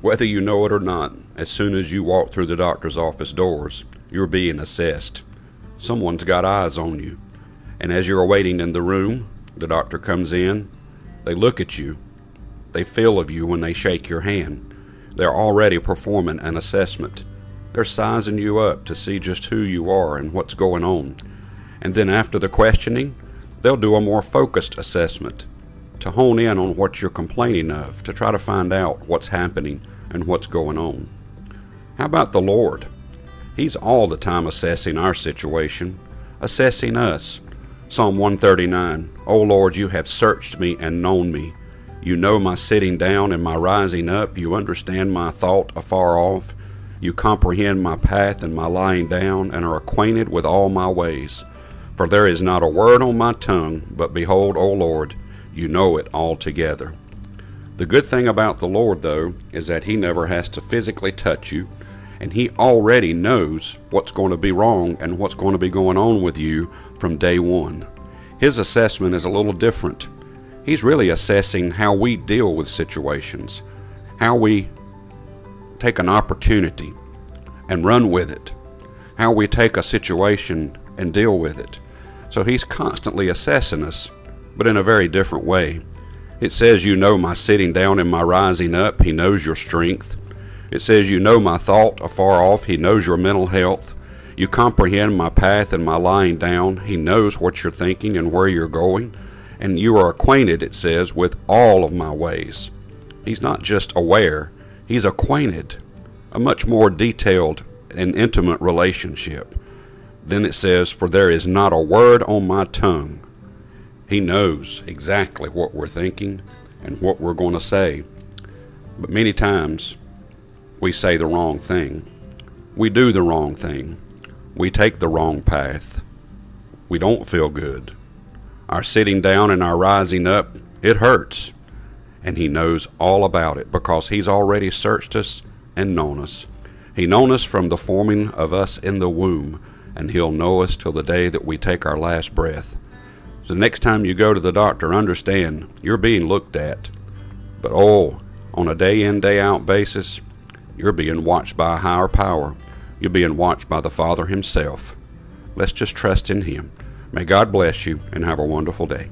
Whether you know it or not, as soon as you walk through the doctor's office doors, you're being assessed. Someone's got eyes on you. And as you're waiting in the room, the doctor comes in, they look at you, they feel of you when they shake your hand. They're already performing an assessment. They're sizing you up to see just who you are and what's going on. And then after the questioning, they'll do a more focused assessment to hone in on what you're complaining of, to try to find out what's happening and what's going on. How about the Lord? He's all the time assessing our situation, assessing us. Psalm 139 O Lord, you have searched me and known me. You know my sitting down and my rising up. You understand my thought afar off. You comprehend my path and my lying down, and are acquainted with all my ways. For there is not a word on my tongue, but behold, O Lord, you know it altogether. The good thing about the Lord, though, is that He never has to physically touch you, and He already knows what's going to be wrong and what's going to be going on with you from day one. His assessment is a little different. He's really assessing how we deal with situations, how we take an opportunity and run with it, how we take a situation and deal with it. So He's constantly assessing us but in a very different way. It says, You know my sitting down and my rising up. He knows your strength. It says, You know my thought afar off. He knows your mental health. You comprehend my path and my lying down. He knows what you're thinking and where you're going. And you are acquainted, it says, with all of my ways. He's not just aware, he's acquainted. A much more detailed and intimate relationship. Then it says, For there is not a word on my tongue he knows exactly what we're thinking and what we're going to say. But many times we say the wrong thing. We do the wrong thing. We take the wrong path. We don't feel good. Our sitting down and our rising up, it hurts. And He knows all about it because He's already searched us and known us. He known us from the forming of us in the womb, and He'll know us till the day that we take our last breath. So the next time you go to the doctor, understand you're being looked at. But oh, on a day in, day out basis, you're being watched by a higher power. You're being watched by the Father Himself. Let's just trust in Him. May God bless you and have a wonderful day.